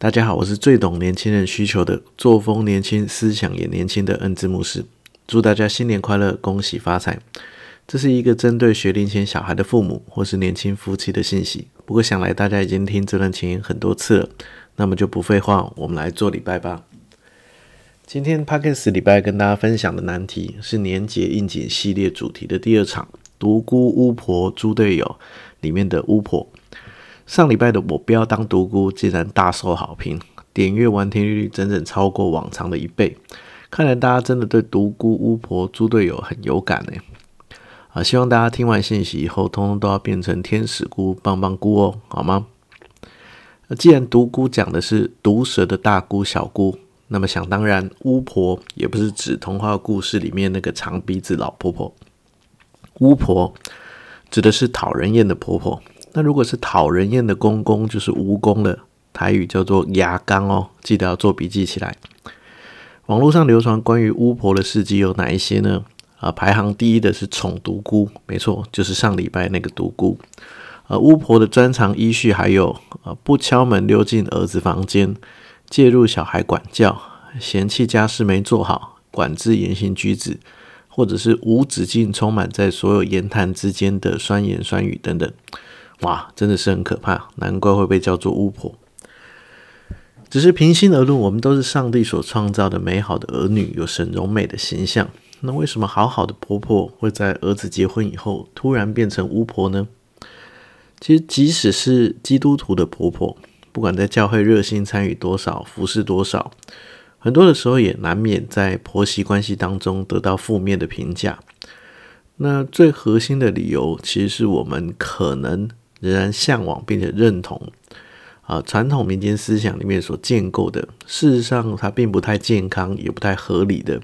大家好，我是最懂年轻人需求的作风年轻、思想也年轻的恩智牧师。祝大家新年快乐，恭喜发财！这是一个针对学龄前小孩的父母或是年轻夫妻的信息。不过想来大家已经听这段前言很多次了，那么就不废话，我们来做礼拜吧。今天 Podcast 礼拜跟大家分享的难题是年节应景系列主题的第二场“独孤巫婆猪队友”里面的巫婆。上礼拜的我不要当独孤，竟然大受好评，点阅完听率整整超过往常的一倍。看来大家真的对独孤巫婆猪队友很有感呢。啊，希望大家听完信息以后，通通都要变成天使菇、棒棒菇哦，好吗？既然独孤讲的是毒蛇的大姑小姑，那么想当然，巫婆也不是指童话故事里面那个长鼻子老婆婆。巫婆指的是讨人厌的婆婆。那如果是讨人厌的公公，就是蜈蚣了。台语叫做牙缸哦，记得要做笔记起来。网络上流传关于巫婆的事迹有哪一些呢？啊，排行第一的是宠独孤，没错，就是上礼拜那个独孤。呃，巫婆的专长依序还有：呃，不敲门溜进儿子房间，介入小孩管教，嫌弃家事没做好，管制言行举止，或者是无止境充满在所有言谈之间的酸言酸语等等。哇，真的是很可怕，难怪会被叫做巫婆。只是平心而论，我们都是上帝所创造的美好的儿女，有神荣美的形象。那为什么好好的婆婆会在儿子结婚以后突然变成巫婆呢？其实，即使是基督徒的婆婆，不管在教会热心参与多少，服侍多少，很多的时候也难免在婆媳关系当中得到负面的评价。那最核心的理由，其实是我们可能。仍然向往并且认同啊，传统民间思想里面所建构的，事实上它并不太健康，也不太合理的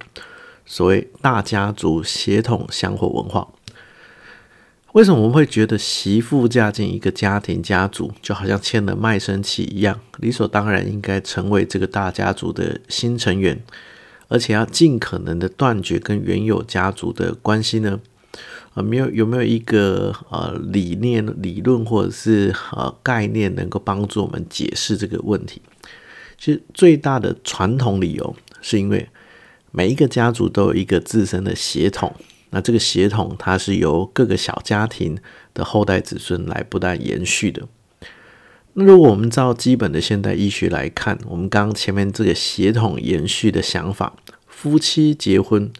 所谓大家族协同香火文化。为什么我们会觉得媳妇嫁进一个家庭家族，就好像签了卖身契一样，理所当然应该成为这个大家族的新成员，而且要尽可能的断绝跟原有家族的关系呢？啊，没有有没有一个呃理念、理论或者是呃概念能够帮助我们解释这个问题？其实最大的传统理由是因为每一个家族都有一个自身的血统，那这个血统它是由各个小家庭的后代子孙来不断延续的。那如果我们照基本的现代医学来看，我们刚前面这个血统延续的想法，夫妻结婚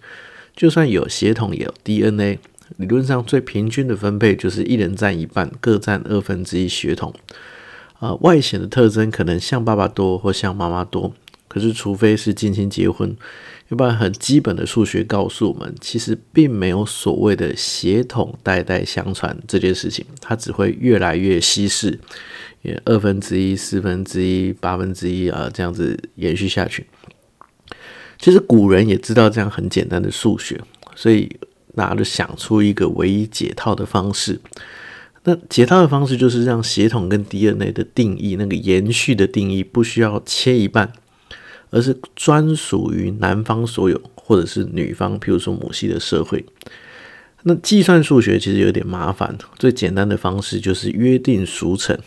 就算有血统，也有 DNA。理论上最平均的分配就是一人占一半，各占二分之一血统。啊、呃，外显的特征可能像爸爸多或像妈妈多，可是除非是近亲结婚，要不然很基本的数学告诉我们，其实并没有所谓的血统代代相传这件事情，它只会越来越稀释，二分之一、四分之一、八分之一啊，这样子延续下去。其实古人也知道这样很简单的数学，所以。那就想出一个唯一解套的方式。那解套的方式就是让血统跟 DNA 的定义，那个延续的定义，不需要切一半，而是专属于男方所有，或者是女方，譬如说母系的社会。那计算数学其实有点麻烦，最简单的方式就是约定俗成，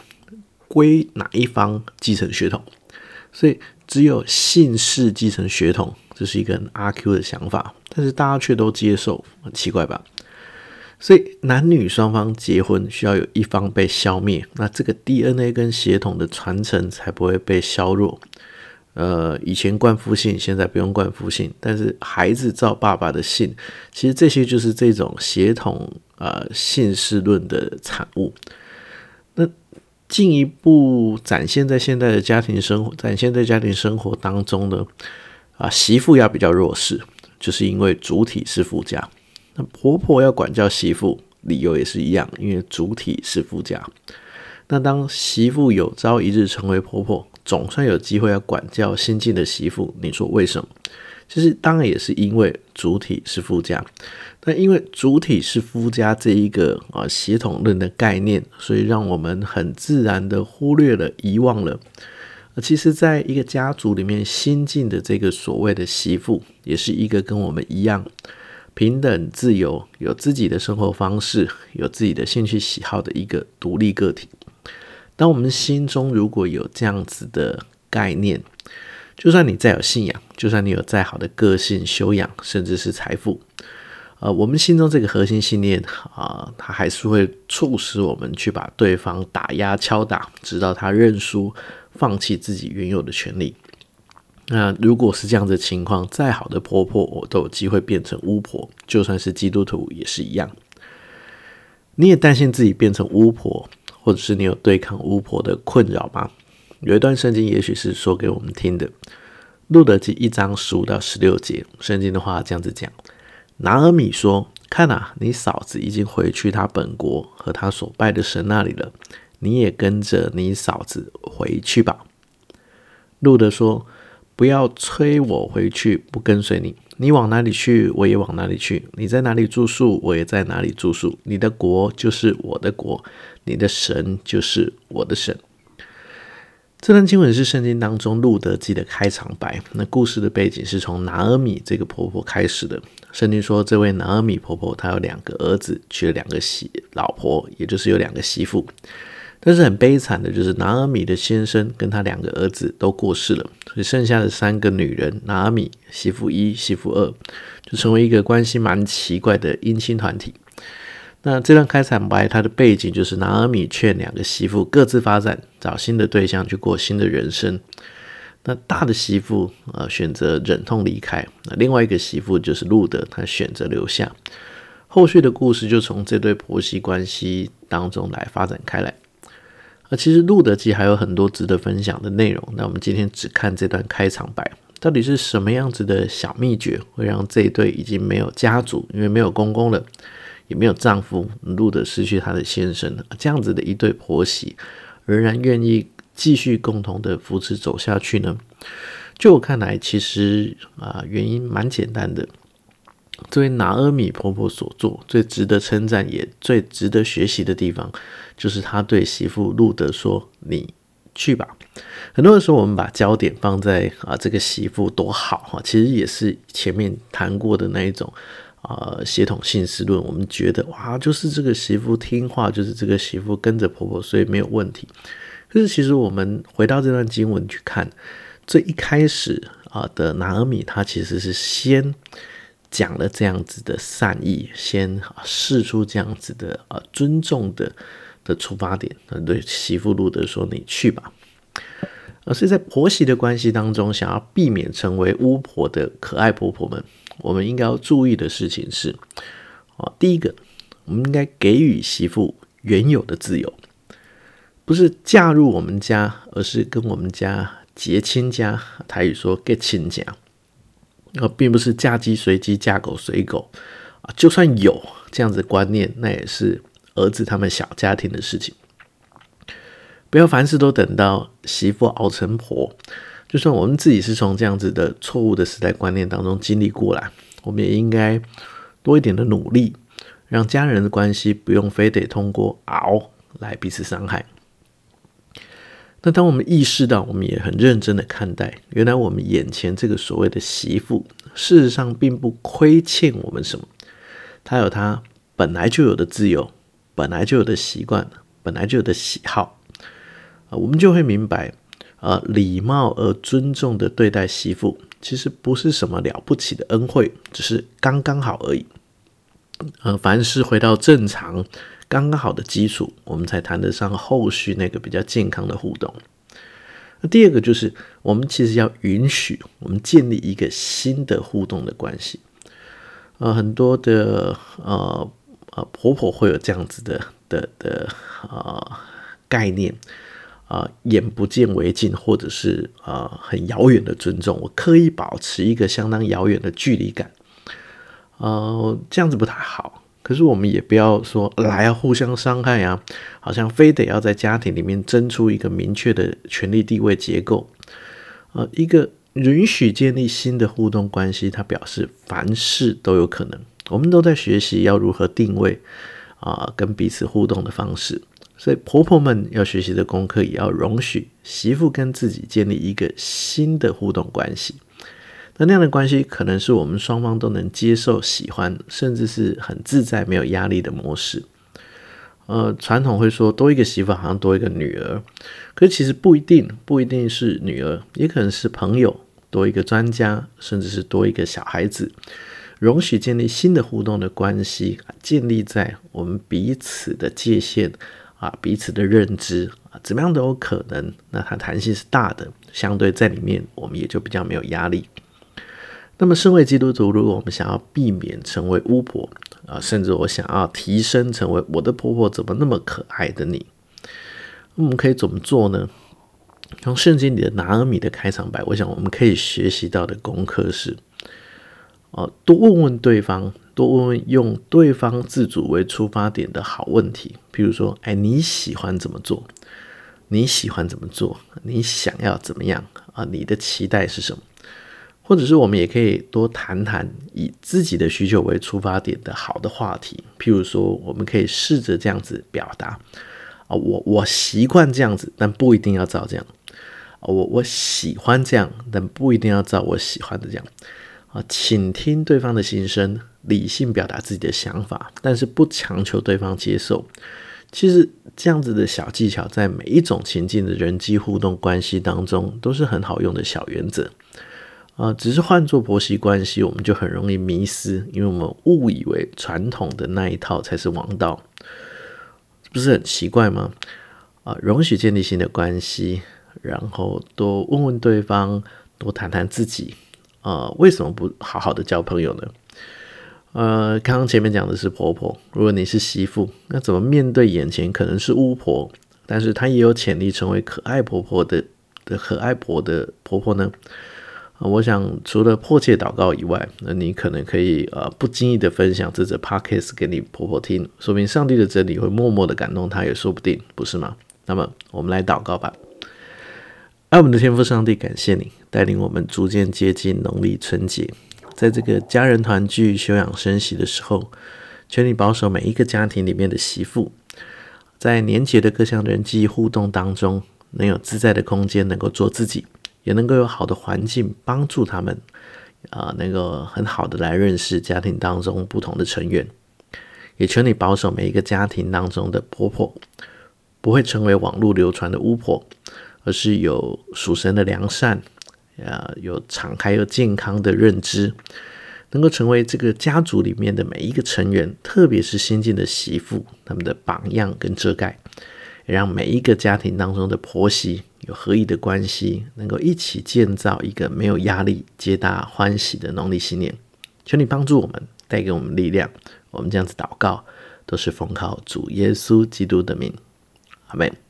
归哪一方继承血统。所以只有姓氏继承血统。这是一个很阿 Q 的想法，但是大家却都接受，很奇怪吧？所以男女双方结婚需要有一方被消灭，那这个 DNA 跟血统的传承才不会被削弱。呃，以前冠夫姓，现在不用冠夫姓，但是孩子照爸爸的姓，其实这些就是这种血统呃姓氏论的产物。进一步展现在现在的家庭生活，展现在家庭生活当中呢？啊，媳妇要比较弱势，就是因为主体是夫家。那婆婆要管教媳妇，理由也是一样，因为主体是夫家。那当媳妇有朝一日成为婆婆，总算有机会要管教新进的媳妇，你说为什么？其实当然也是因为主体是夫家。那因为主体是夫家这一个啊血统论的概念，所以让我们很自然的忽略了、遗忘了。其实，在一个家族里面，新进的这个所谓的媳妇，也是一个跟我们一样平等、自由、有自己的生活方式、有自己的兴趣喜好的一个独立个体。当我们心中如果有这样子的概念。就算你再有信仰，就算你有再好的个性修养，甚至是财富，呃，我们心中这个核心信念啊、它还是会促使我们去把对方打压、敲打，直到他认输，放弃自己原有的权利。那如果是这样的情况，再好的婆婆，我都有机会变成巫婆，就算是基督徒也是一样。你也担心自己变成巫婆，或者是你有对抗巫婆的困扰吗？有一段圣经，也许是说给我们听的，《路得记》一章十五到十六节，圣经的话这样子讲：拿俄米说：“看啊，你嫂子已经回去她本国和她所拜的神那里了，你也跟着你嫂子回去吧。”路得说：“不要催我回去，不跟随你。你往哪里去，我也往哪里去；你在哪里住宿，我也在哪里住宿。你的国就是我的国，你的神就是我的神。”这段经文是圣经当中路德记的开场白。那故事的背景是从拿尔米这个婆婆开始的。圣经说，这位拿尔米婆婆她有两个儿子，娶了两个媳老婆，也就是有两个媳妇。但是很悲惨的就是拿尔米的先生跟他两个儿子都过世了，所以剩下的三个女人，拿尔米媳妇一、媳妇二，就成为一个关系蛮奇怪的姻亲团体。那这段开场白，它的背景就是拿尔米劝两个媳妇各自发展，找新的对象去过新的人生。那大的媳妇呃选择忍痛离开，那另外一个媳妇就是路德，她选择留下。后续的故事就从这对婆媳关系当中来发展开来。那其实路德记还有很多值得分享的内容，那我们今天只看这段开场白，到底是什么样子的小秘诀，会让这一对已经没有家族，因为没有公公了。也没有丈夫，路德失去他的先生，这样子的一对婆媳，仍然愿意继续共同的扶持走下去呢？就我看来，其实啊，原因蛮简单的。作为拿俄米婆婆所做最值得称赞，也最值得学习的地方，就是她对媳妇路德说：“你去吧。”很多的时候，我们把焦点放在啊，这个媳妇多好哈，其实也是前面谈过的那一种。呃，协同性思论，我们觉得哇，就是这个媳妇听话，就是这个媳妇跟着婆婆，所以没有问题。可是其实我们回到这段经文去看，最一开始啊的拿俄米，他其实是先讲了这样子的善意，先试出这样子的呃尊重的的出发点，对媳妇路德说：“你去吧。”而是在婆媳的关系当中，想要避免成为巫婆的可爱婆婆们。我们应该要注意的事情是，啊，第一个，我们应该给予媳妇原有的自由，不是嫁入我们家，而是跟我们家结亲家。台语说结亲家，而并不是嫁鸡随鸡，嫁狗随狗啊。就算有这样子的观念，那也是儿子他们小家庭的事情。不要凡事都等到媳妇熬成婆。就算我们自己是从这样子的错误的时代观念当中经历过来，我们也应该多一点的努力，让家人的关系不用非得通过熬来彼此伤害。那当我们意识到，我们也很认真的看待，原来我们眼前这个所谓的媳妇，事实上并不亏欠我们什么，她有她本来就有的自由，本来就有的习惯，本来就有的喜好，啊，我们就会明白。呃，礼貌而尊重的对待媳妇，其实不是什么了不起的恩惠，只是刚刚好而已。呃，凡事回到正常、刚刚好的基础，我们才谈得上后续那个比较健康的互动。那第二个就是，我们其实要允许我们建立一个新的互动的关系。呃，很多的呃呃婆婆会有这样子的的的呃概念。啊、眼不见为净，或者是啊、呃、很遥远的尊重，我刻意保持一个相当遥远的距离感，呃，这样子不太好。可是我们也不要说来啊互相伤害啊，好像非得要在家庭里面争出一个明确的权力地位结构。呃，一个允许建立新的互动关系，它表示凡事都有可能。我们都在学习要如何定位啊、跟彼此互动的方式。所以婆婆们要学习的功课，也要容许媳妇跟自己建立一个新的互动关系。那那样的关系，可能是我们双方都能接受、喜欢，甚至是很自在、没有压力的模式。呃，传统会说多一个媳妇好像多一个女儿，可是其实不一定，不一定是女儿，也可能是朋友多一个专家，甚至是多一个小孩子。容许建立新的互动的关系，建立在我们彼此的界限啊，彼此的认知啊，怎么样都有可能。那它弹性是大的，相对在里面我们也就比较没有压力。那么，身为基督徒，如果我们想要避免成为巫婆啊，甚至我想要提升成为我的婆婆怎么那么可爱的你，我们可以怎么做呢？从圣经里的拿俄米的开场白，我想我们可以学习到的功课是。哦，多问问对方，多问问用对方自主为出发点的好问题。譬如说，哎，你喜欢怎么做？你喜欢怎么做？你想要怎么样啊？你的期待是什么？或者是我们也可以多谈谈以自己的需求为出发点的好的话题。譬如说，我们可以试着这样子表达：啊，我我习惯这样子，但不一定要照这样。啊，我我喜欢这样，但不一定要照我喜欢的这样。啊，倾听对方的心声，理性表达自己的想法，但是不强求对方接受。其实这样子的小技巧，在每一种情境的人际互动关系当中，都是很好用的小原则。啊，只是换做婆媳关系，我们就很容易迷失，因为我们误以为传统的那一套才是王道，不是很奇怪吗？啊，容许建立新的关系，然后多问问对方，多谈谈自己。呃，为什么不好好的交朋友呢？呃，刚刚前面讲的是婆婆，如果你是媳妇，那怎么面对眼前可能是巫婆，但是她也有潜力成为可爱婆婆的的可爱婆的婆婆呢？呃，我想除了迫切祷告以外，那你可能可以呃不经意的分享这则 podcast 给你婆婆听，说明上帝的真理会默默的感动她，也说不定，不是吗？那么我们来祷告吧。爱我们的天父上帝，感谢你带领我们逐渐接近农历春节，在这个家人团聚、休养生息的时候，求你保守每一个家庭里面的媳妇，在年节的各项人际互动当中，能有自在的空间，能够做自己，也能够有好的环境帮助他们，啊、呃，能够很好的来认识家庭当中不同的成员。也求你保守每一个家庭当中的婆婆，不会成为网络流传的巫婆。而是有属神的良善，啊，有敞开又健康的认知，能够成为这个家族里面的每一个成员，特别是新进的媳妇，他们的榜样跟遮盖，让每一个家庭当中的婆媳有合一的关系，能够一起建造一个没有压力、皆大欢喜的农历新年。求你帮助我们，带给我们力量。我们这样子祷告，都是奉靠主耶稣基督的名，阿门。